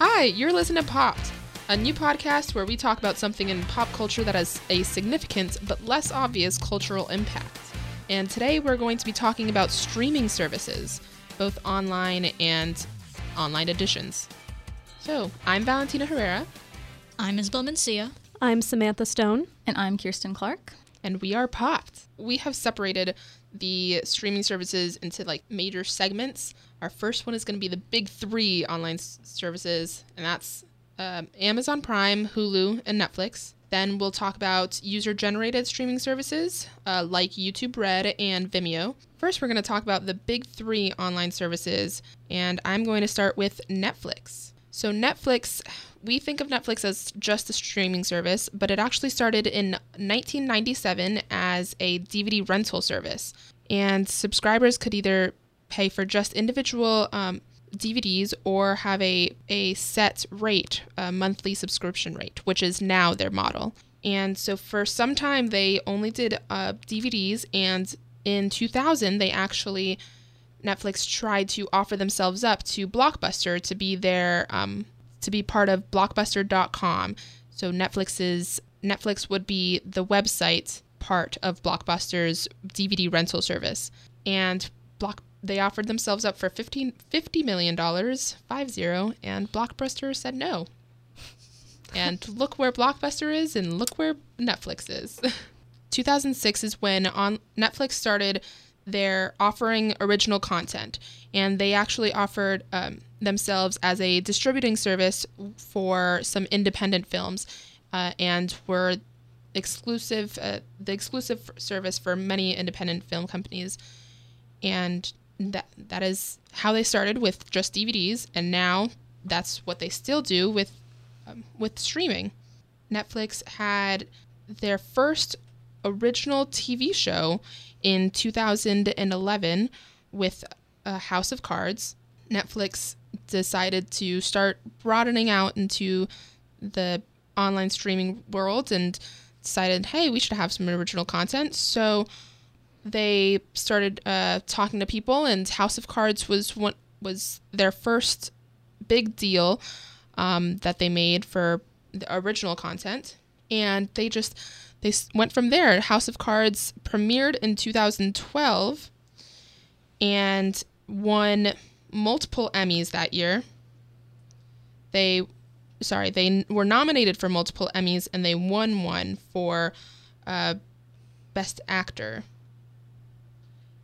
Hi, you're listening to Popped, a new podcast where we talk about something in pop culture that has a significant but less obvious cultural impact. And today we're going to be talking about streaming services, both online and online editions. So, I'm Valentina Herrera, I'm Isabel Mencia. I'm Samantha Stone. And I'm Kirsten Clark. and we are Popped. We have separated the streaming services into like major segments. Our first one is going to be the big three online s- services, and that's um, Amazon Prime, Hulu, and Netflix. Then we'll talk about user generated streaming services uh, like YouTube Red and Vimeo. First, we're going to talk about the big three online services, and I'm going to start with Netflix. So, Netflix, we think of Netflix as just a streaming service, but it actually started in 1997 as a DVD rental service. And subscribers could either pay for just individual um, DVDs or have a, a set rate, a monthly subscription rate, which is now their model. And so for some time, they only did uh, DVDs, and in 2000, they actually Netflix tried to offer themselves up to Blockbuster to be their um, to be part of Blockbuster.com. So Netflix's Netflix would be the website part of Blockbuster's DVD rental service, and Block they offered themselves up for 15, 50 million dollars, five zero, and Blockbuster said no. And look where Blockbuster is, and look where Netflix is. 2006 is when on Netflix started their offering original content, and they actually offered um, themselves as a distributing service for some independent films, uh, and were exclusive uh, the exclusive service for many independent film companies, and that that is how they started with just DVDs, and now that's what they still do with um, with streaming. Netflix had their first original TV show in 2011 with uh, House of Cards. Netflix decided to start broadening out into the online streaming world and decided, hey, we should have some original content. So they started uh, talking to people, and House of Cards was one was their first big deal um, that they made for the original content, and they just they went from there. House of Cards premiered in 2012 and won multiple Emmys that year. They, sorry, they were nominated for multiple Emmys and they won one for uh, Best Actor.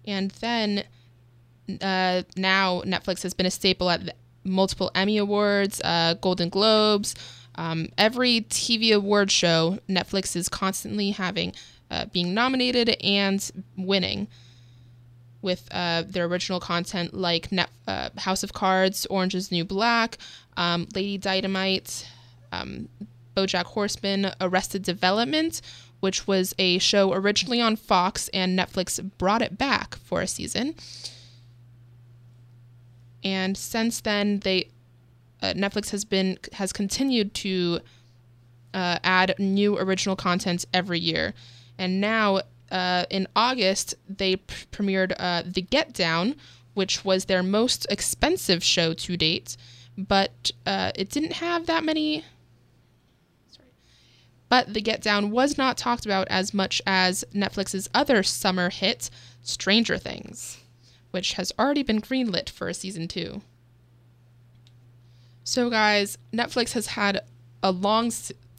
And then uh, now Netflix has been a staple at multiple Emmy Awards, uh, Golden Globes. Um, every TV award show, Netflix is constantly having uh, being nominated and winning with uh, their original content like Net, uh, House of Cards, Orange is New Black, um, Lady Dynamite, um, BoJack Horseman, Arrested Development, which was a show originally on Fox, and Netflix brought it back for a season. And since then, they uh, Netflix has been has continued to uh, add new original content every year, and now uh, in August they premiered uh, The Get Down, which was their most expensive show to date, but uh, it didn't have that many. But The Get Down was not talked about as much as Netflix's other summer hit, Stranger Things, which has already been greenlit for a season two. So, guys, Netflix has had a long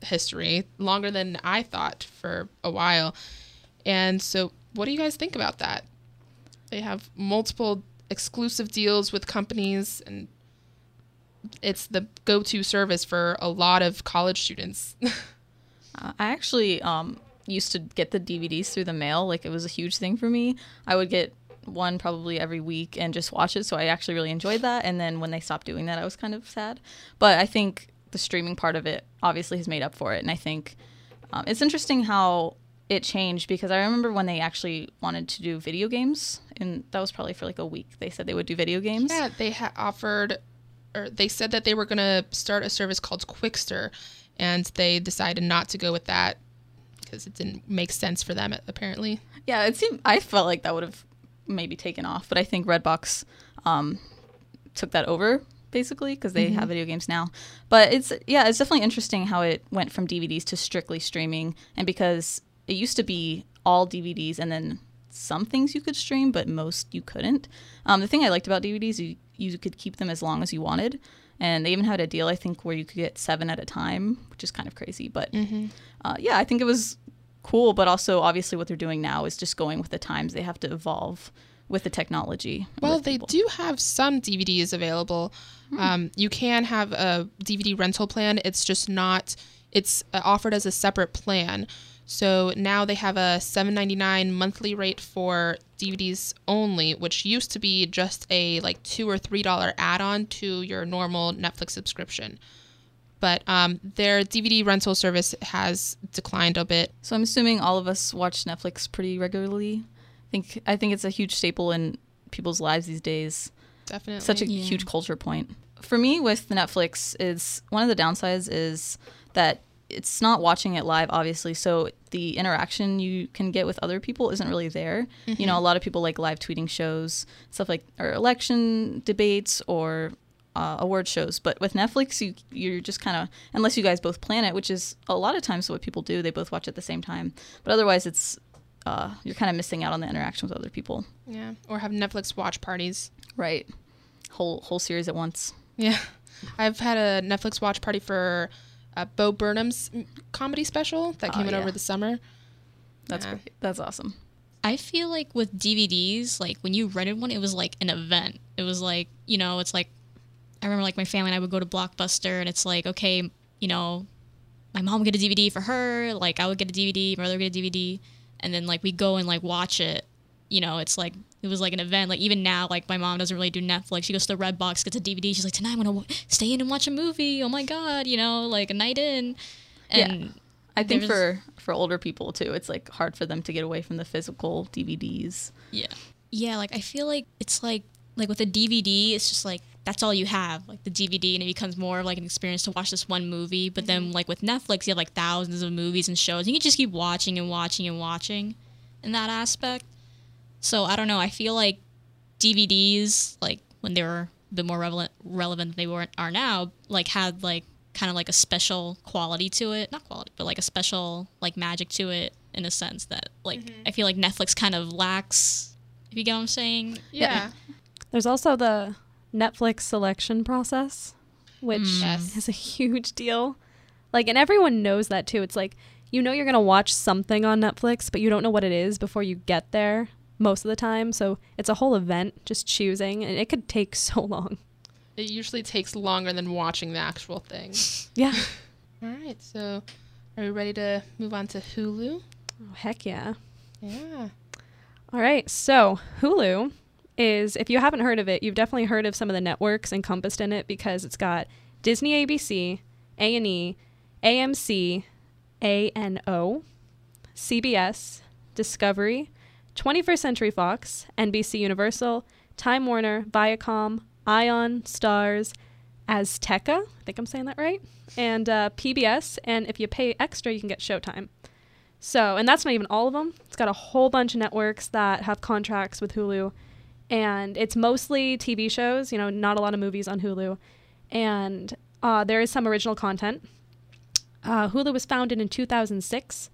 history, longer than I thought for a while. And so, what do you guys think about that? They have multiple exclusive deals with companies, and it's the go to service for a lot of college students. I actually um, used to get the DVDs through the mail. Like it was a huge thing for me. I would get one probably every week and just watch it. So I actually really enjoyed that. And then when they stopped doing that, I was kind of sad. But I think the streaming part of it obviously has made up for it. And I think um, it's interesting how it changed because I remember when they actually wanted to do video games, and that was probably for like a week. They said they would do video games. Yeah, they ha- offered, or they said that they were going to start a service called Qwikster, and they decided not to go with that because it didn't make sense for them, apparently. Yeah, it seemed I felt like that would have maybe taken off, but I think Redbox um, took that over basically because they have video games now. But it's yeah, it's definitely interesting how it went from DVDs to strictly streaming, and because it used to be all DVDs and then some things you could stream, but most you couldn't. Um, the thing I liked about DVDs, you you could keep them as long as you wanted, and they even had a deal I think where you could get seven at a time, which is kind of crazy. But uh, yeah, I think it was cool, but also obviously what they're doing now is just going with the times. They have to evolve with the technology. Well, they people. do have some DVDs available. Um, you can have a DVD rental plan. It's just not. It's uh, offered as a separate plan. So now they have a $7.99 monthly rate for DVDs only, which used to be just a like two or three dollar add-on to your normal Netflix subscription. But um, their DVD rental service has declined a bit. So I'm assuming all of us watch Netflix pretty regularly. I think I think it's a huge staple in people's lives these days. Definitely. Such a Yeah. huge culture point. For me with Netflix is one of the downsides is that it's not watching it live obviously so the interaction you can get with other people isn't really there. You know a lot of people like live tweeting shows stuff like or election debates or uh, award shows but with netflix you you're just kind of unless you guys both plan it which is a lot of times what people do they both watch at the same time but otherwise it's uh, you're kind of missing out on the interaction with other people. Yeah. Or have Netflix watch parties. right. Whole whole series at once. Yeah, I've had a Netflix watch party for uh, Bo Burnham's comedy special that came Oh, out yeah. over the summer. that's Yeah. great that's awesome I feel like with DVDs, like when you rented one, it was like an event. It was like, you know, it's like, I remember like my family and I would go to Blockbuster and it's like, okay, you know, my mom would get a DVD for her, like I would get a DVD, my brother would get a DVD, and then like we go and like watch it. You know, it's like it was like an event. Like even now, like my mom doesn't really do Netflix. She goes to the Red Box, gets a DVD. She's like, tonight I'm gonna w- stay in and watch a movie. Oh my god, you know, like a night in. And I think There's- for for older people too, it's like hard for them to get away from the physical DVDs. Yeah. Yeah, like I feel like it's like like with a DVD, it's just like that's all you have, like the DVD, and it becomes more of like an experience to watch this one movie. But then mm-hmm. like with Netflix, you have like thousands of movies and shows. and You can just keep watching and watching and watching in that aspect. So I don't know. I feel like DVDs, like when they were a bit more relevant relevant than they were are now, like had like kind of like a special quality to it. Not quality, but like a special like magic to it in a sense that like mm-hmm. I feel like Netflix kind of lacks. If you get what I'm saying? Yeah. There's also the Netflix selection process, which mm. Yes. is a huge deal. Like, and everyone knows that too. It's like, you know, you're going to watch something on Netflix, but you don't know what it is before you get there most of the time. So it's a whole event just choosing, and it could take so long. It usually takes longer than watching the actual thing. Yeah. All right, so are we ready to move on to Hulu? Oh, heck yeah. Yeah. All right. So Hulu is, if you haven't heard of it, you've definitely heard of some of the networks encompassed in it because it's got Disney, ABC, A and E, AMC, ANO, CBS, Discovery, 21st Century Fox, NBC Universal, Time Warner, Viacom, Ion, Starz, Azteca. I think I'm saying that right. And uh, PBS. And if you pay extra, you can get Showtime. So, and that's not even all of them. It's got a whole bunch of networks that have contracts with Hulu. And it's mostly TV shows, you know, not a lot of movies on Hulu. And uh, there is some original content. Uh, Hulu was founded in 2006,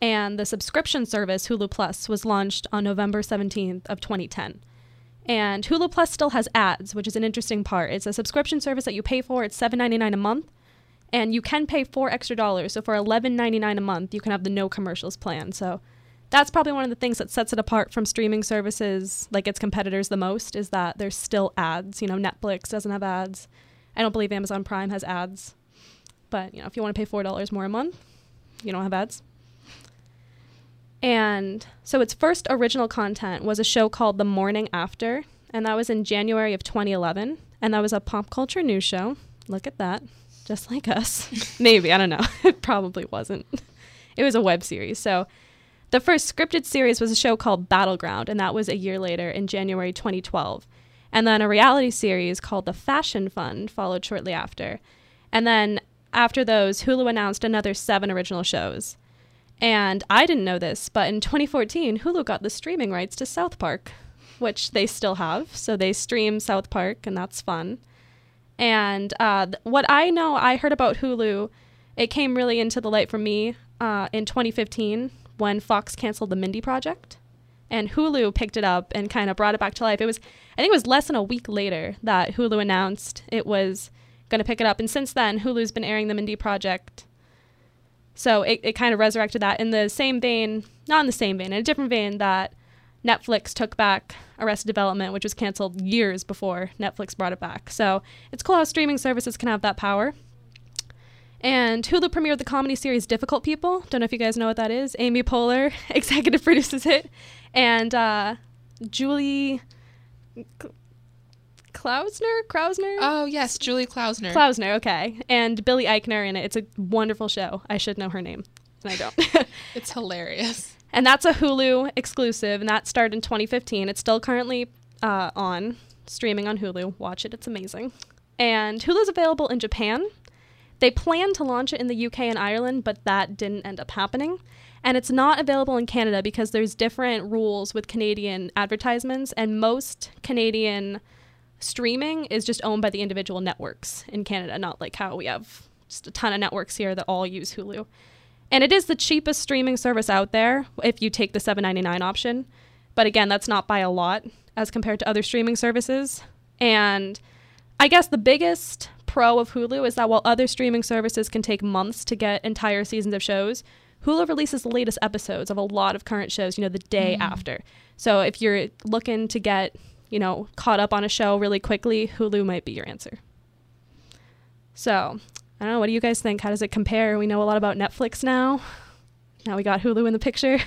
and the subscription service Hulu Plus was launched on November 17th of 2010. And Hulu Plus still has ads, which is an interesting part. It's a subscription service that you pay for. It's $7.99 a month, and you can pay four extra dollars. So for $11.99 a month, you can have the no commercials plan. So that's probably one of the things that sets it apart from streaming services like its competitors the most is that there's still ads. You know, Netflix doesn't have ads. I don't believe Amazon Prime has ads. But, you know, if you want to pay $4 more a month, you don't have ads. And so its first original content was a show called The Morning After, and that was in January of 2011, and that was a pop culture news show. Look at that. Just like us. Maybe, I don't know. it probably wasn't. It was a web series. So the first scripted series was a show called Battleground, and that was a year later in January 2012. And then a reality series called The Fashion Fund followed shortly after. And then after those, Hulu announced another seven original shows. And I didn't know this, but in 2014, Hulu got the streaming rights to South Park, which they still have. So they stream South Park, and that's fun. And uh, th- what I know, I heard about Hulu, it came really into the light for me uh, in 2015 when Fox canceled the Mindy Project. And Hulu picked it up and kind of brought it back to life. It was, I think it was less than a week later that Hulu announced it was going to pick it up. And since then, Hulu's been airing the Mindy Project. So it, it kind of resurrected that in the same vein, not in the same vein, in a different vein that Netflix took back Arrested Development, which was canceled years before Netflix brought it back. So it's cool how streaming services can have that power. And Hulu premiered the comedy series Difficult People. Don't know if you guys know what that is. Amy Poehler executive produces it. And uh, Julie Klausner? Krausner? Oh yes, Julie Klausner. Klausner, okay. And Billy Eichner in it. It's a wonderful show. I should know her name. And I don't. it's hilarious. And that's a Hulu exclusive, and that started in 2015. It's still currently uh, on streaming on Hulu. Watch it, it's amazing. And Hulu's available in Japan. They planned to launch it in the UK and Ireland, but that didn't end up happening. And it's not available in Canada because there's different rules with Canadian advertisements, and most Canadian streaming is just owned by the individual networks in Canada, not like how we have just a ton of networks here that all use Hulu. And it is the cheapest streaming service out there if you take the $7.99 option. But again, that's not by a lot as compared to other streaming services. And I guess the biggest pro of Hulu is that while other streaming services can take months to get entire seasons of shows, Hulu releases the latest episodes of a lot of current shows, you know, the day mm. after. So if you're looking to get, you know, caught up on a show really quickly, Hulu might be your answer. So I don't know. What do you guys think? How does it compare? We know a lot about Netflix now. Now we got Hulu in the picture.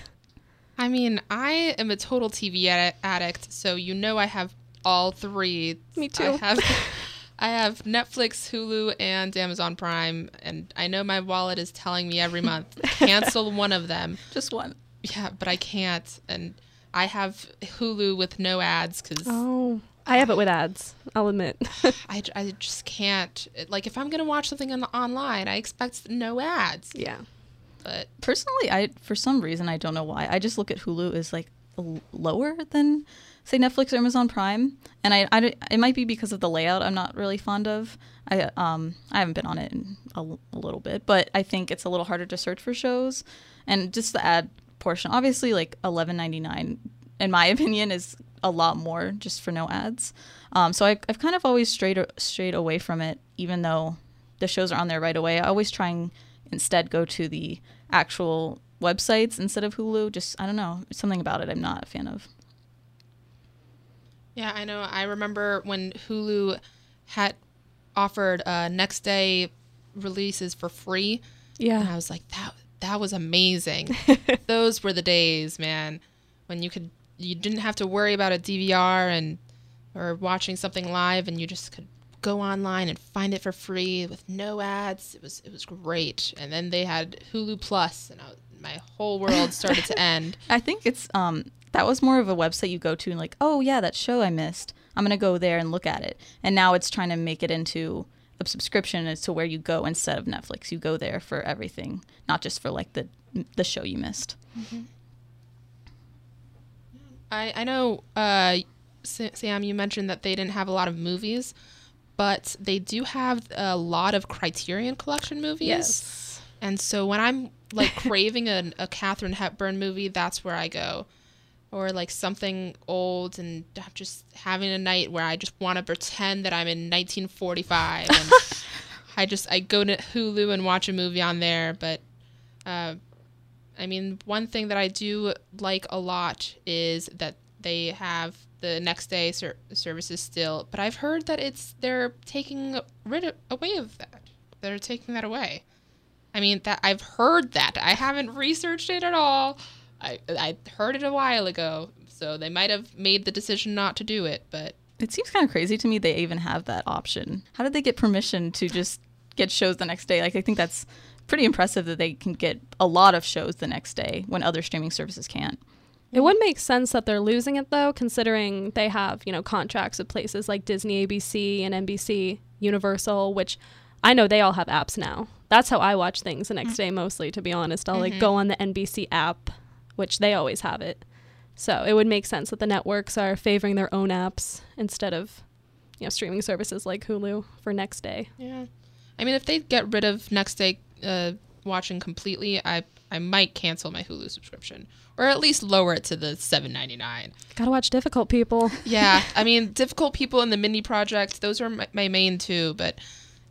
I mean, I am a total TV ad- addict, so you know I have all three. Me too. I have, I have Netflix, Hulu, and Amazon Prime, and I know my wallet is telling me every month cancel one of them. Just one. Yeah, but I can't, and I have Hulu with no ads because Oh, I have it with ads. I'll admit. I, I just can't. Like if I'm gonna watch something on, online, I expect no ads. yeah. But Personally, I for some reason I don't know why I just look at Hulu as like l- lower than say Netflix or Amazon Prime, and I, I it might be because of the layout I'm not really fond of. I um I haven't been on it in a, l- a little bit, but I think it's a little harder to search for shows, and just the ad portion. Obviously, like eleven ninety nine, in my opinion, is a lot more just for no ads. Um, so I, I've kind of always strayed strayed away from it, even though the shows are on there right away. I always try and instead go to the actual websites instead of Hulu. Just I don't know, something about it I'm not a fan of. Yeah, I know. I remember when Hulu had offered uh, next day releases for free, Yeah, and I was like, that that was amazing. Those were the days, man, when you could you didn't have to worry about a DVR and or watching something live, and you just could go online and find it for free with no ads. It was it was great. And then they had Hulu Plus, and I, my whole world started to end. I think it's um that was more of a website you go to and like, oh yeah, that show I missed. I'm gonna go there and look at it. And now it's trying to make it into a subscription as to where you go instead of Netflix. You go there for everything, not just for like the the show you missed. I, I know, uh, Sam, you mentioned that they didn't have a lot of movies, but they do have a lot of Criterion Collection movies. Yes. And so when I'm like craving a, a Katharine Hepburn movie, that's where I go. Or like something old and I'm just having a night where I just want to pretend that I'm in 1945. And I just, I go to Hulu and watch a movie on there. But, uh, I mean, one thing that I do like a lot is that they have the next day ser- services still, but I've heard that it's they're taking rid of, away of that. They're taking that away. I mean, that I've heard that. I haven't researched it at all. I I heard it a while ago, so they might have made the decision not to do it, but It seems kind of crazy to me they even have that option. How did they get permission to just get shows the next day? Like I think that's pretty impressive that they can get a lot of shows the next day when other streaming services can't. It would make sense that they're losing it though, considering they have, you know, contracts with places like Disney, ABC, and NBC, Universal, which I know they all have apps now. That's how I watch things the next mm. day mostly, to be honest. I'll like mm-hmm. go on the NBC app, which they always have it. So it would make sense that the networks are favoring their own apps instead of you know streaming services like Hulu for next day. Yeah. I mean, if they get rid of next day uh, watching completely, I I might cancel my Hulu subscription or at least lower it to the seven ninety nine. Gotta watch difficult people. Yeah, I mean, difficult people in the Mindy project; those are my, my main two. But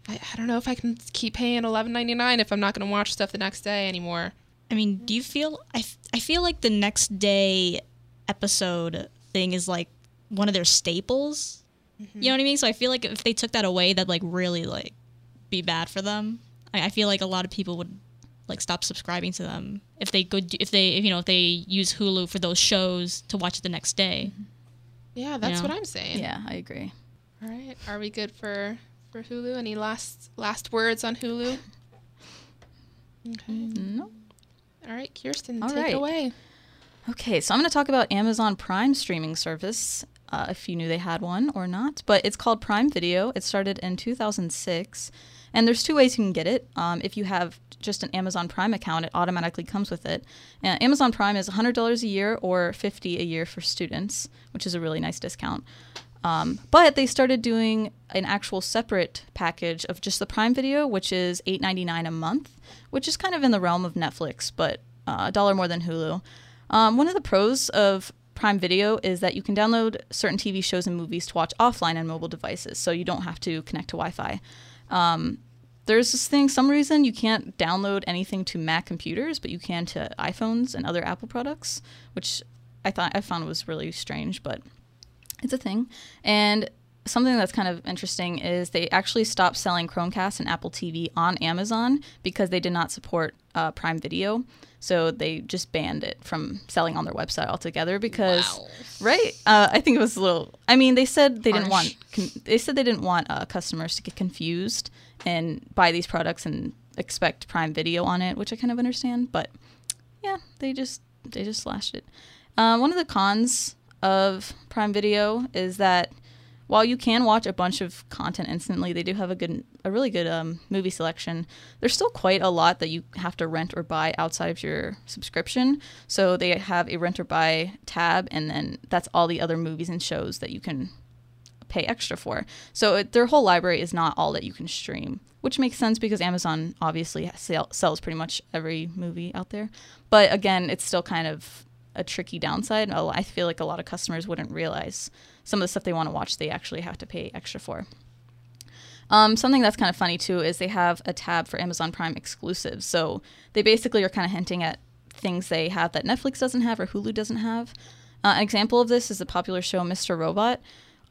I, I don't know if I can keep paying eleven ninety nine if I'm not going to watch stuff the next day anymore. I mean, do you feel? I, f- I feel like the next day episode thing is like one of their staples. You know mm-hmm. what I mean? So I feel like if they took that away, that'd like really like be bad for them. I, I feel like a lot of people would like stop subscribing to them if they could if they if, you know if they use Hulu for those shows to watch it the next day. Mm-hmm. Yeah, that's Yeah. what I'm saying. Yeah, I agree. All right, are we good for for Hulu? Any last last words on Hulu? Okay. Mm, no. All right, Kirsten, All take right. it away. Okay, so I'm going to talk about Amazon Prime streaming service, uh, if you knew they had one or not. But it's called Prime Video. It started in 2006, and there's two ways you can get it. Um, if you have just an Amazon Prime account, it automatically comes with it. Uh, Amazon Prime is $100 a year or 50 a year for students, which is a really nice discount. Um, but they started doing an actual separate package of just the Prime Video, which is $8.99 a month, which is kind of in the realm of Netflix, but uh, a dollar more than Hulu. Um, one of the pros of Prime Video is that you can download certain TV shows and movies to watch offline on mobile devices, so you don't have to connect to Wi-Fi. Um, there's this thing, some reason you can't download anything to Mac computers, but you can to iPhones and other Apple products, which I thought I found was really strange, but it's a thing. And something that's kind of interesting is they actually stopped selling Chromecast and Apple TV on Amazon because they did not support uh, Prime Video. So they just banned it from selling on their website altogether because, Wow. right? Uh, I think it was a little. I mean, they said they didn't want. Con- they said they didn't want uh, customers to get confused and buy these products and expect Prime Video on it, which I kind of understand. But yeah, they just they just slashed it. Uh, one of the cons of Prime Video is that while you can watch a bunch of content instantly, they do have a good, a really good um, movie selection. There's still quite a lot that you have to rent or buy outside of your subscription. So they have a rent or buy tab, and then that's all the other movies and shows that you can pay extra for. So it, their whole library is not all that you can stream, which makes sense because Amazon obviously sell, sells pretty much every movie out there. But again, it's still kind of a tricky downside. Oh, I feel like a lot of customers wouldn't realize some of the stuff they want to watch they actually have to pay extra for. Um, something that's kind of funny too is they have a tab for Amazon Prime exclusives. So they basically are kind of hinting at things they have that Netflix doesn't have or Hulu doesn't have. Uh, an example of this is the popular show Mr. Robot.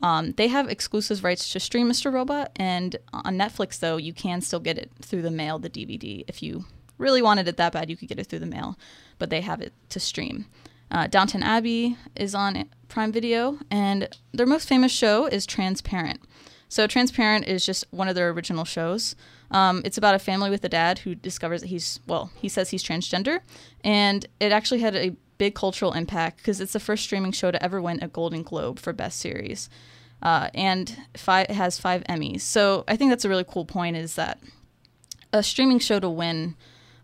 Um, they have exclusive rights to stream Mr. Robot, and on Netflix, though, you can still get it through the mail, the DVD. If you really wanted it that bad, you could get it through the mail, but they have it to stream. Uh, Downton Abbey is on Prime Video, and their most famous show is Transparent. So, Transparent is just one of their original shows. Um, it's about a family with a dad who discovers that he's, well, he says he's transgender, and it actually had a big cultural impact because it's the first streaming show to ever win a Golden Globe for Best Series. Uh, and five, it has five Emmys. So, I think that's a really cool point is that a streaming show to win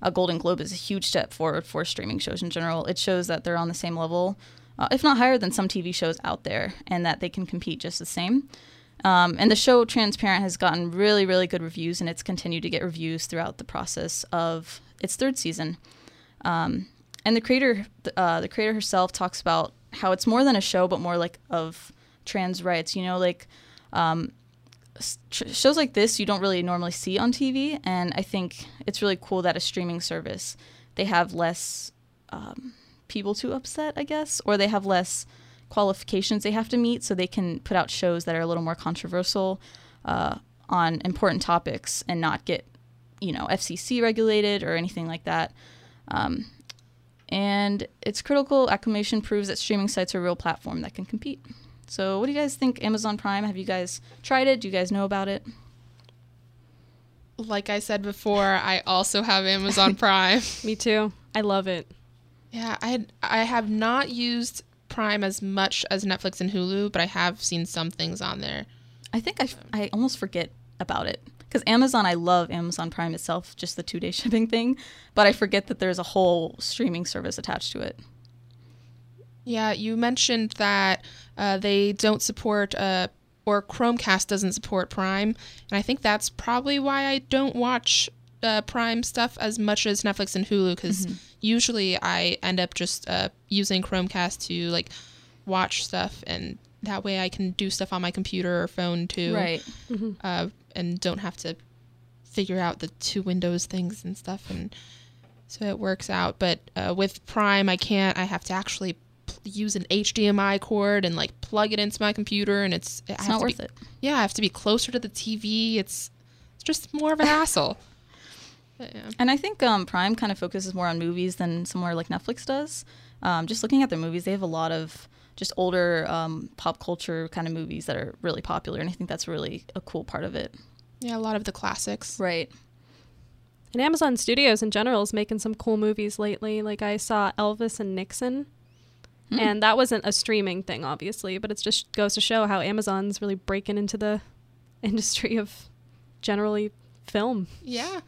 a Golden Globe is a huge step forward for streaming shows in general. It shows that they're on the same level, uh, if not higher than some TV shows out there, and that they can compete just the same. Um, and the show Transparent has gotten really, really good reviews, and it's continued to get reviews throughout the process of its third season. Um, and the creator, uh, the creator herself, talks about how it's more than a show, but more like of trans rights. You know, like um, shows like this you don't really normally see on TV, and I think it's really cool that a streaming service they have less um, people to upset, I guess, or they have less qualifications they have to meet, so they can put out shows that are a little more controversial uh, on important topics and not get, you know, FCC regulated or anything like that. Um, and its critical acclamation proves that streaming sites are a real platform that can compete. So, what do you guys think? Amazon Prime? Have you guys tried it? Do you guys know about it? Like I said before, I also have Amazon Prime. Me too. I love it. Yeah, I I have not used Prime as much as Netflix and Hulu, but I have seen some things on there. I think I, I almost forget about it because Amazon, I love Amazon Prime itself, just the two day shipping thing, but I forget that there's a whole streaming service attached to it. Yeah, you mentioned that uh, they don't support uh, or Chromecast doesn't support Prime, and I think that's probably why I don't watch uh, Prime stuff as much as Netflix and Hulu because usually I end up just uh, using Chromecast to like watch stuff, and that way I can do stuff on my computer or phone too, Right. uh, and don't have to figure out the two windows things and stuff, and so it works out. But uh, with Prime, I can't. I have to actually use an HDMI cord and like plug it into my computer, and it's It's not worth it. yeah, I have to be closer to the TV. It's it's just more of an hassle. But, yeah. And I think um, Prime kind of focuses more on movies than somewhere like Netflix does. Um, just looking at their movies, they have a lot of just older um, pop culture kind of movies that are really popular, and I think that's really a cool part of it. yeah, a lot of the classics. Right. And Amazon Studios in general is making some cool movies lately. Like I saw Elvis and Nixon. Hmm. And that wasn't a streaming thing, obviously, but it just goes to show how Amazon's really breaking into the industry of generally film. Yeah,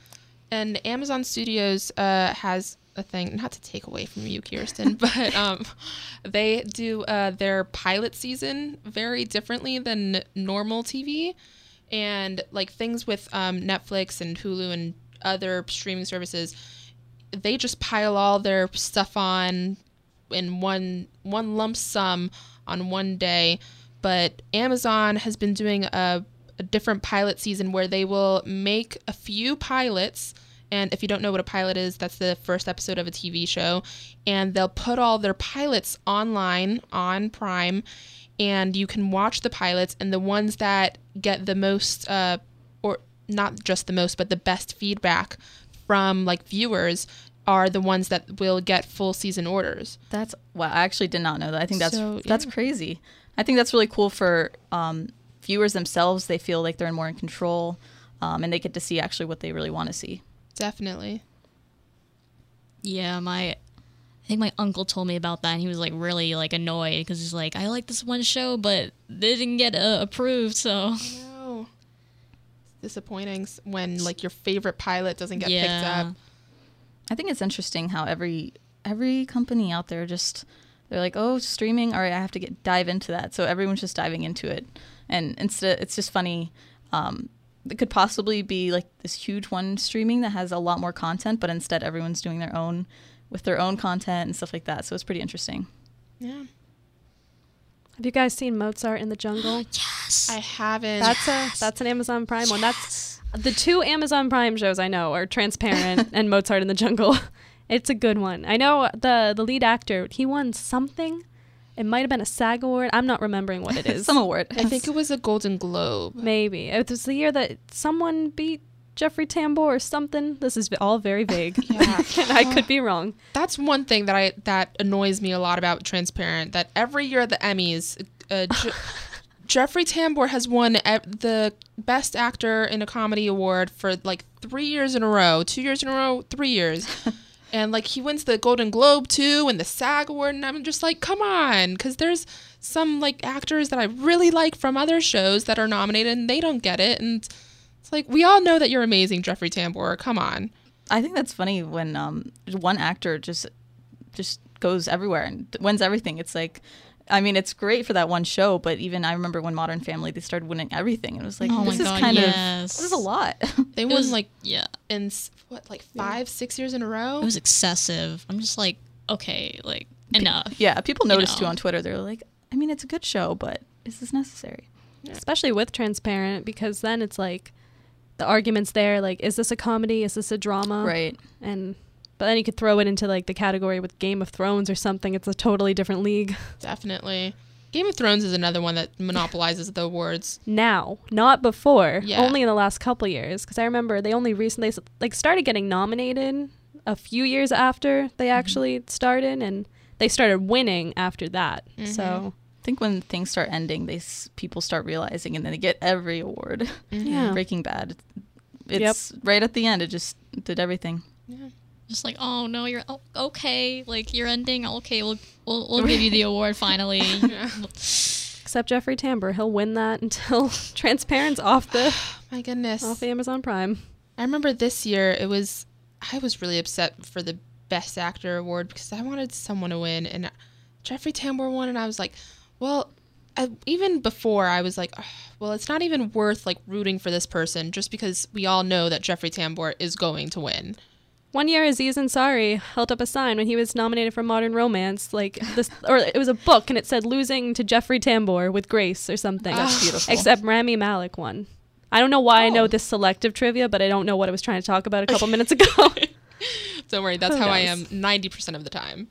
and Amazon Studios uh, has a thing. Not to take away from you, Kirsten, but um, they do uh, their pilot season very differently than normal TV, and like things with um, Netflix and Hulu and other streaming services, they just pile all their stuff on in one one lump sum on one day. But Amazon has been doing a, a different pilot season where they will make a few pilots. And if you don't know what a pilot is, that's the first episode of a TV show. And they'll put all their pilots online on Prime, and you can watch the pilots. And the ones that get the most, uh, or not just the most, but the best feedback from like viewers are the ones that will get full season orders. That's wow. I actually did not know that. I think that's So, that's crazy. I think that's really cool for um, viewers themselves. They feel like they're more in control, um, and they get to see actually what they really want to see. Definitely. Yeah, my I think my uncle told me about that, and he was like really like annoyed because he's like, I like this one show, but they didn't get uh, approved, so No. It's disappointing when like your favorite pilot doesn't get picked up. I think it's interesting how every every company out there just they're like, oh, streaming. All right, I have to get dive into that. So everyone's just diving into it, and instead, it's just funny. Um, it could possibly be like this huge one streaming that has a lot more content, but instead, everyone's doing their own with their own content and stuff like that. So it's pretty interesting. Yeah. Have you guys seen Mozart in the Jungle? yes. I haven't. That's a that's an Amazon Prime one. That's the two Amazon Prime shows I know are Transparent and Mozart in the Jungle. It's a good one. I know the the lead actor. He won something. It might have been a SAG award. I'm not remembering what it is. Some award. I think it was a Golden Globe. Maybe it was the year that someone beat Jeffrey Tambor or something. This is all very vague. Yeah. and I could be wrong. That's one thing that I that annoys me a lot about Transparent. That every year at the Emmys, uh, Je- Jeffrey Tambor has won the Best Actor in a Comedy award for like three years in a row, two years in a row, three years. And like he wins the Golden Globe too, and the SAG award, and I'm just like, come on, because there's some like actors that I really like from other shows that are nominated, and they don't get it, and it's like we all know that you're amazing, Jeffrey Tambor. Come on, I think that's funny when um, one actor just just goes everywhere and wins everything. It's like, I mean, it's great for that one show, but even I remember when Modern Family they started winning everything, and it was like, Oh this is God, kind of this is a lot. they It won was like yeah, in what like five, six years in a row. it was excessive. I'm just like, okay, like enough. yeah, people You noticed too on Twitter. They're like, I mean, it's a good show, but is this necessary? especially with transparent because then it's like the arguments there like is this a comedy is this a drama Right. and but then you could throw it into like the category with game of thrones or something. It's a totally different league. Definitely. Game of Thrones is another one that monopolizes the awards. now. Not before. Yeah. only in the last couple years. Because i remember they only recently like started getting nominated a few years after they mm-hmm. actually started and they started winning after that. Mm-hmm. So I think when things start ending, they s- people start realizing, and then they get every award. Mm-hmm. yeah. Breaking Bad, it's right at the end. It just did everything. Just like, oh no, you're oh, okay. Like you're ending. Okay, we'll we'll, we'll give you the award finally. except jeffrey tambor he'll win that until transparent's off the My goodness. off the amazon prime I remember this year it was I was really upset for the best actor award because I wanted someone to win and Jeffrey Tambor won and I was like, well, uh, even before I was like, "Ugh, well, it's not even worth like rooting for this person just because we all know that Jeffrey Tambor is going to win. One year, Aziz Ansari held up a sign when he was nominated for Modern Romance, like this, or it was a book, and it said "Losing to Jeffrey Tambor with Grace" or something. That's beautiful. Except Rami Malek won. I don't know why I know Oh. this selective trivia, but I don't know what I was trying to talk about a couple minutes ago. Don't worry, that's Who how I am 90% of the time.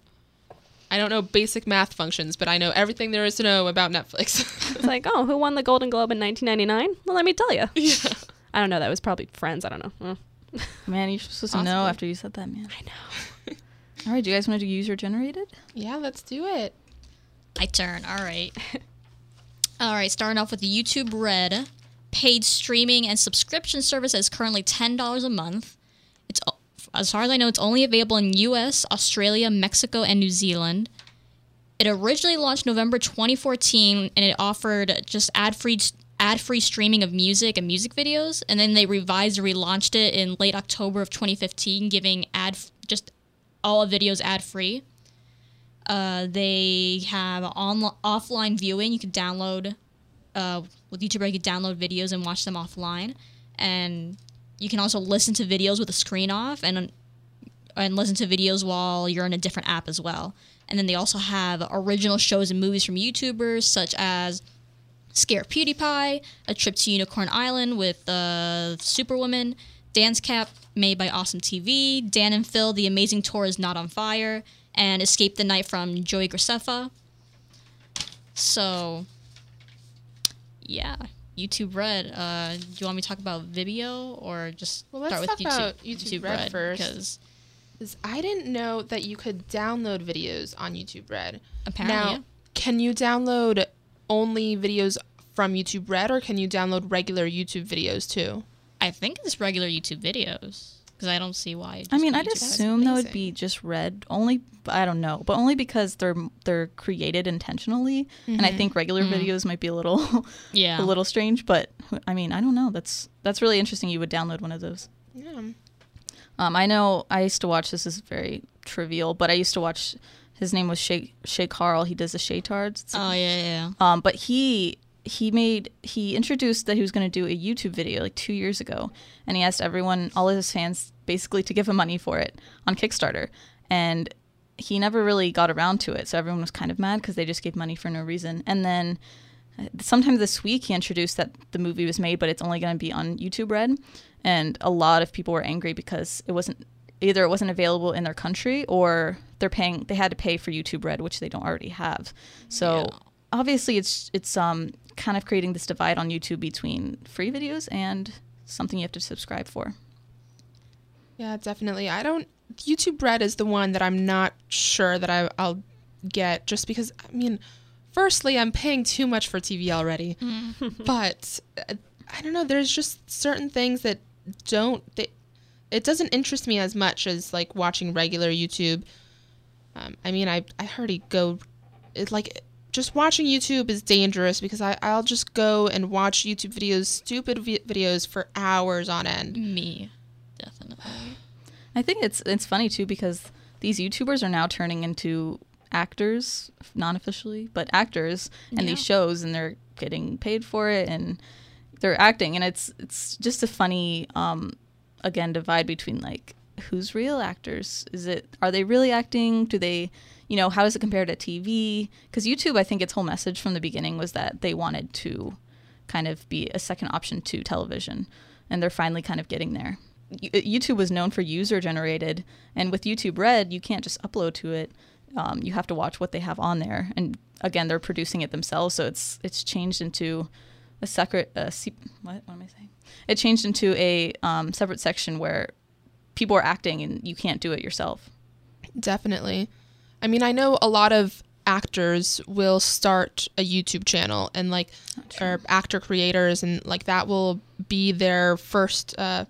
I don't know basic math functions, but I know everything there is to know about Netflix. it's like, oh, who won the Golden Globe in 1999? Well, let me tell you. yeah. I don't know. That was probably Friends. I don't know. Mm. Man, you're supposed to know after you said that, man. I know. All right, do you guys want to do user generated? Yeah, let's do it. My turn. All right. All right. Starting off with the YouTube Red, paid streaming and subscription service is currently ten dollars a month. It's as far as I know, it's only available in U.S., Australia, Mexico, and New Zealand. It originally launched November 2014, and it offered just ad-free ad-free streaming of music and music videos. And then they revised and relaunched it in late October of 2015, giving ad just all videos ad-free. Uh, they have on offline viewing. You can download uh, with YouTube. You can download videos and watch them offline, and you can also listen to videos with the screen off and and listen to videos while you're in a different app as well. And then they also have original shows and movies from YouTubers such as Scare PewDiePie, A Trip to Unicorn Island with uh, Superwoman, Dance Camp made by Awesome TV, Dan and Phil, The Amazing Tour is Not on Fire, and Escape the Night from Joey Graceffa. So, yeah, YouTube Red. Uh, do you want me to talk about Vimeo or just Well, let's start with talk YouTube, about YouTube Red first. Because I didn't know that you could download videos on YouTube Red. apparently, now, yeah. can you download only videos from YouTube Red or can you download regular YouTube videos too? I think it's regular YouTube videos because I don't see why. it I mean, I'd YouTube. assume that would be just red. Only I don't know, but only because they're they're created intentionally, and I think regular videos might be a little yeah. a little strange. But I mean, I don't know. That's that's really interesting. You would download one of those. Yeah. Um, I know I used to watch. This is very trivial, but I used to watch. His name was Shay Shay Carl. He does the Shaytards. Oh yeah, yeah. Um, but he he made he introduced that he was going to do a YouTube video like two years ago, and he asked everyone, all of his fans, basically to give him money for it on Kickstarter, and he never really got around to it. So everyone was kind of mad because they just gave money for no reason. And then uh, sometime this week he introduced that the movie was made, but it's only going to be on YouTube Red, and a lot of people were angry because it wasn't either it wasn't available in their country or they're paying they had to pay for YouTube Red, which they don't already have. So Yeah. obviously it's it's um kind of creating this divide on YouTube between free videos and something you have to subscribe for. Yeah, definitely. I don't. YouTube Red is the one that I'm not sure that I, I'll get just because, I mean, firstly, I'm paying too much for TV already. but uh, I don't know. There's just certain things that don't. They, it doesn't interest me as much as like watching regular YouTube. Um, I mean, I, I already go. It's like just watching YouTube is dangerous because I, I'll just go and watch YouTube videos, stupid vi- videos for hours on end. Me, definitely. I think it's it's funny too because these YouTubers are now turning into actors, non-officially, but actors in these shows, and they're getting paid for it, and they're acting, and it's it's just a funny, um, again, divide between like who's real actors? Is it are they really acting? Do they, you know, how does it compare to TV? Because YouTube, I think its whole message from the beginning was that they wanted to kind of be a second option to television, and they're finally kind of getting there. YouTube was known for user generated, and with YouTube Red, you can't just upload to it. Um, you have to watch what they have on there, and again, they're producing it themselves, so it's it's changed into a. Uh, se- what what am I saying? It changed into a um, separate section where people are acting, and you can't do it yourself. Definitely. I mean, I know a lot of actors will start a YouTube channel and like or actor creators and like that will be their first uh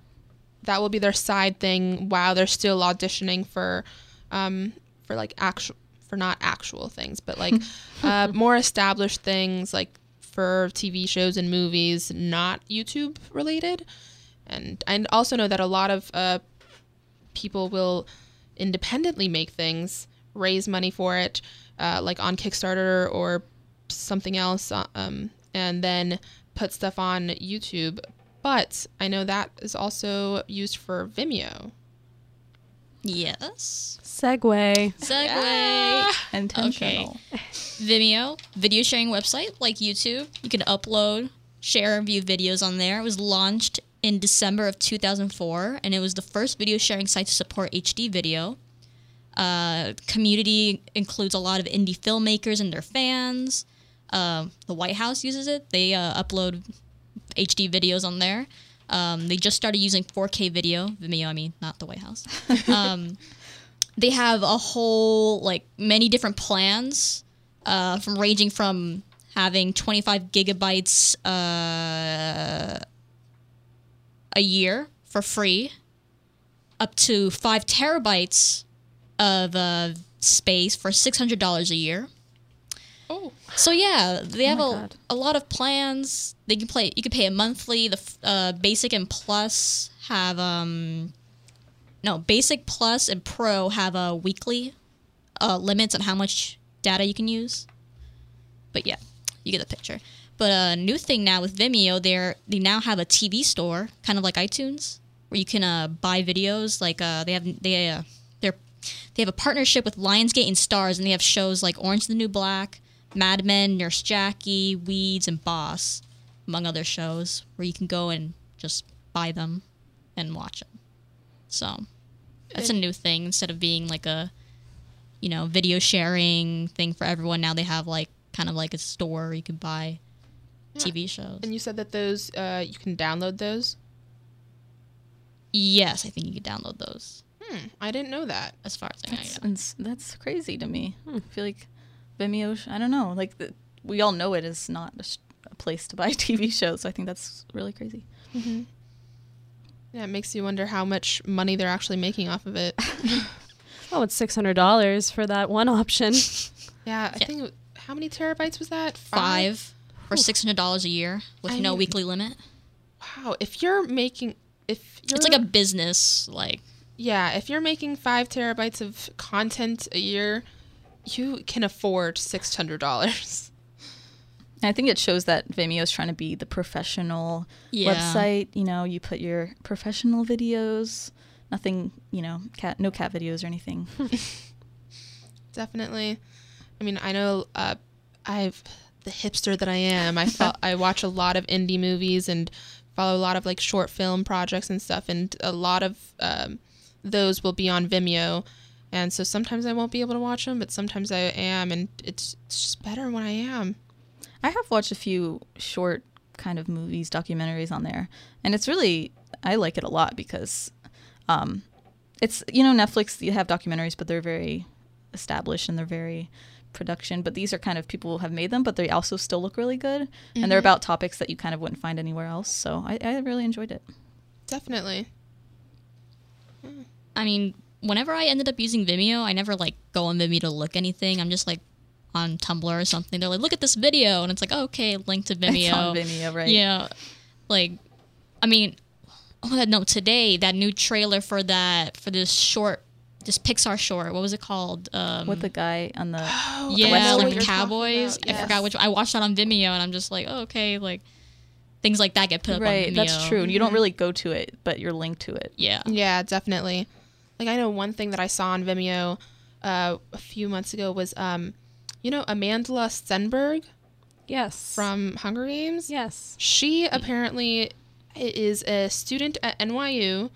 that will be their side thing while they're still auditioning for um for like actual for not actual things but like uh more established things like for TV shows and movies not YouTube related and I also know that a lot of uh people will independently make things, raise money for it, uh, like on Kickstarter or something else, uh, um, and then put stuff on YouTube. But I know that is also used for Vimeo. Yes. Segway. Segue. Intentional. Vimeo, video sharing website like YouTube. You can upload, share, and view videos on there. It was launched in December of 2004, and it was the first video sharing site to support HD video. Uh, community includes a lot of indie filmmakers and their fans. Uh, the White House uses it. They uh, upload HD videos on there. Um, they just started using 4K video. Vimeo, I mean, not the White House. um, they have a whole like many different plans uh, from ranging from having 25 gigabytes uh, a year for free up to 5 terabytes of uh, space for $600 a year Oh, so yeah they have a, God. a lot of plans they can play you can pay a monthly the uh, basic and plus have um no basic plus and pro have a weekly uh, limits on how much data you can use. But yeah you get the picture. But a new thing now with vimeo they're they now have a tv store kind of like itunes where you can uh, buy videos like uh, they have they uh, they're they have a partnership with lionsgate and Starz and they have shows like orange the new black mad men nurse jackie weeds and boss among other shows where you can go and just buy them and watch them so that's a new thing instead of being like a you know video sharing thing for everyone now they have like kind of like a store where you can buy tv shows and you said that those uh, you can download those. yes i think you can download those Hmm, I didn't know that. as far as i know That's, yeah. ins- that's crazy to me. I feel like Vimeo, I don't know, like the, we all know it is not a, place to buy TV shows. So I think that's really crazy. Mm-hmm. Yeah, it makes you wonder how much money they're actually making off of it. Oh, it's six hundred dollars for that one option. Yeah, I Yeah. think how many terabytes was that? five for $600 a year with I no mean- weekly limit Wow, if you're making if you're it's like a business like yeah, if you're making five terabytes of content a year, you can afford six hundred dollars. I think it shows that Vimeo is trying to be the professional Yeah. website. You know, you put your professional videos, nothing, you know, cat, no cat videos or anything. Definitely. I mean, I know uh, I've the hipster that I am. I I watch a lot of indie movies and follow a lot of like short film projects and stuff, and a lot of um, those will be on Vimeo. And so sometimes I won't be able to watch them, but sometimes I am, and it's, it's just better when I am. I have watched a few short kind of movies, documentaries on there, and it's really I like it a lot because um, it's you know Netflix you have documentaries, but they're very established and they're very production. But these are kind of people have made them, but they also still look really good, and they're about topics that you kind of wouldn't find anywhere else. So I, I really enjoyed it. Definitely. I mean, whenever I ended up using Vimeo, I never like go on Vimeo to look anything. I'm just like on Tumblr or something. They're like, look at this video, and it's like, oh, okay, link to Vimeo. It's on Vimeo, right? Yeah, like, I mean, oh, that no, today that new trailer for that for this short, this Pixar short. What was it called? Um, With the guy on the Oh, yeah, like the Cowboys. about, I forgot yes. which. I watched that on Vimeo, and I'm just like, oh, okay, like things like that get put up right, on Vimeo. that's true. You don't really go to it, but you're linked to it. Yeah. Yeah, definitely. Like I know one thing that I saw on Vimeo uh, a few months ago was, um, you know, Amandla Stenberg yes. from Hunger Games. yes. She apparently is a student at NYU.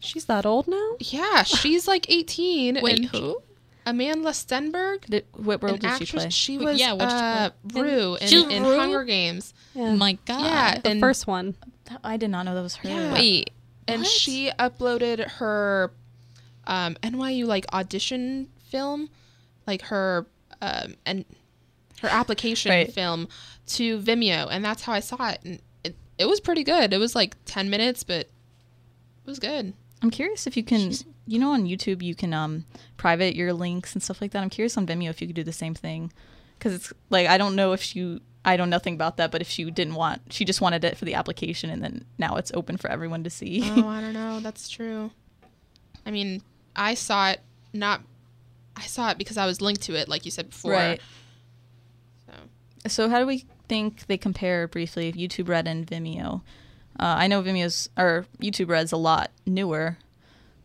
She's that old now. Yeah, she's like 18. Wait, and who? Amandla Stenberg. Did, what role did actress. she play? She was yeah, what did she uh, Rue in, She was in Rue? Hunger Games. Yeah. My God. Yeah, the and first one. I did not know that was her. Yeah. Wait. and what? she uploaded her um, NYU like audition film, like her um, and her application Right. film to Vimeo, and that's how I saw it. And it, it was pretty good. It was like ten minutes, but it was good. I'm curious if you can, you know, on YouTube you can um private your links and stuff like that. I'm curious on Vimeo if you could do the same thing, because it's like I don't know if she, I don't know nothing about that, but if she didn't want, she just wanted it for the application, and then now it's open for everyone to see. oh, I don't know. That's true. I mean, I saw it not. I saw it because I was linked to it, like you said before. Right. So So how do we think they compare briefly YouTube Red and Vimeo? Uh, I know Vimeo's or YouTube Red's a lot newer,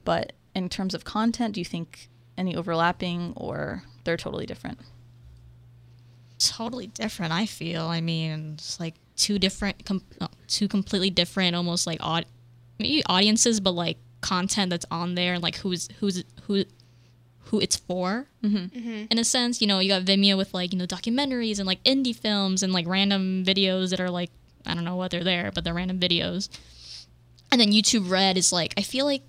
but in terms of content, do you think any overlapping or they're totally different? totally different. I feel. I mean, it's like two different, com- two completely different, almost like odd, maybe audiences, but like content that's on there and like who's who's who who it's for. Mm-hmm. Mm-hmm. In a sense you know you got vimeo with like you know documentaries and like indie films and like random videos that are like i don't know what they're there but they're random videos. And then youtube red is like i feel like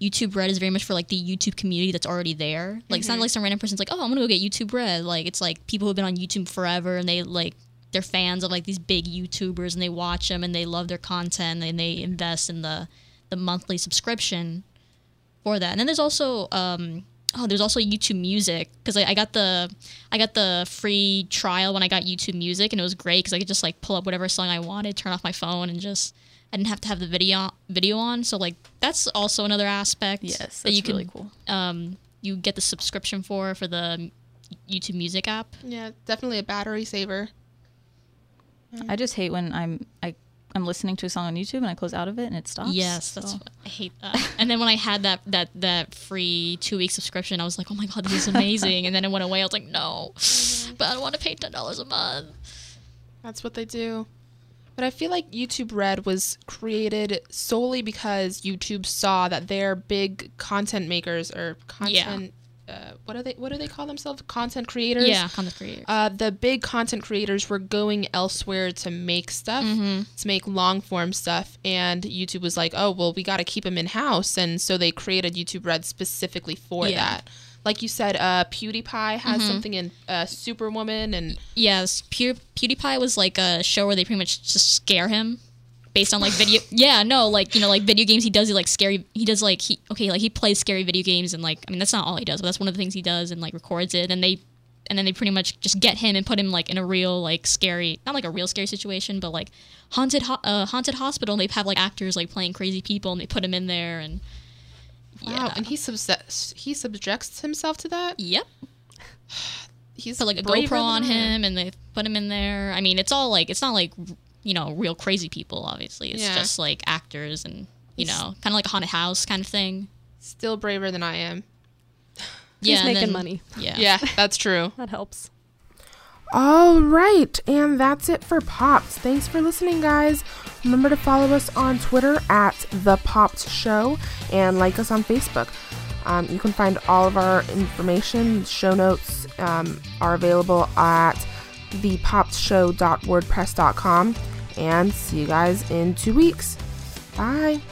youtube red is very much for like the youtube community that's already there. Like it's not mm-hmm. like some random person's like oh i'm gonna go get youtube red. Like it's like people who've been on youtube forever and they like they're fans of like these big youtubers and they watch them and they love their content and they invest in the the monthly subscription for that. And then there's also um oh there's also YouTube Music because I, I got the I got the free trial when I got YouTube Music and it was great because I could just like pull up whatever song I wanted, turn off my phone, and just I didn't have to have the video video on. So like that's also another aspect. Yes, that's that you really can cool. um you get the subscription for for the YouTube Music app. Yeah, definitely a battery saver. I just hate when I'm I I'm listening to a song on YouTube and I close out of it and it stops. Yes, that's So- what, I hate that. and then when I had that that that free two week subscription, I was like, oh my god, this is amazing. and then it went away. I was like, no, mm-hmm. but I don't want to pay ten dollars a month. That's what they do. But I feel like YouTube Red was created solely because YouTube saw that their big content makers or content uh, what are they what do they call themselves? Content creators? Yeah, content creator. Uh, the big content creators were going elsewhere to make stuff, to make long form stuff, and YouTube was like, "Oh, well, we got to keep them in house," and so they created YouTube Red specifically for Yeah. that. Like you said, uh, PewDiePie has something in uh, Superwoman, and yes, Pew- PewDiePie was like a show where they pretty much just scare him based on like video. yeah, no, like you know, like video games. He does he like scary. He does like he okay, like he plays scary video games and like I mean that's not all he does, but that's one of the things he does and like records it. And they and then they pretty much just get him and put him like in a real like scary, not like a real scary situation, but like haunted ho- uh, haunted hospital. And they have like actors like playing crazy people and they put him in there and wow, yeah, and he subs- he subjects himself to that. yep. He's put like a GoPro on than I am. him and they put him in there. I mean, it's all like it's not like you know real crazy people. Obviously, it's Yeah. just like actors and you He's- know kind of like a haunted house kind of thing. Still braver than I am. He's and making then- money. Yeah. Yeah, that's true. That helps. All right, and that's it for Pops. Thanks for listening, guys. Remember to follow us on Twitter at The Pops Show and like us on Facebook. Um, you can find all of our information, show notes um, are available at thepopshow.wordpress.com. And see you guys in two weeks. Bye.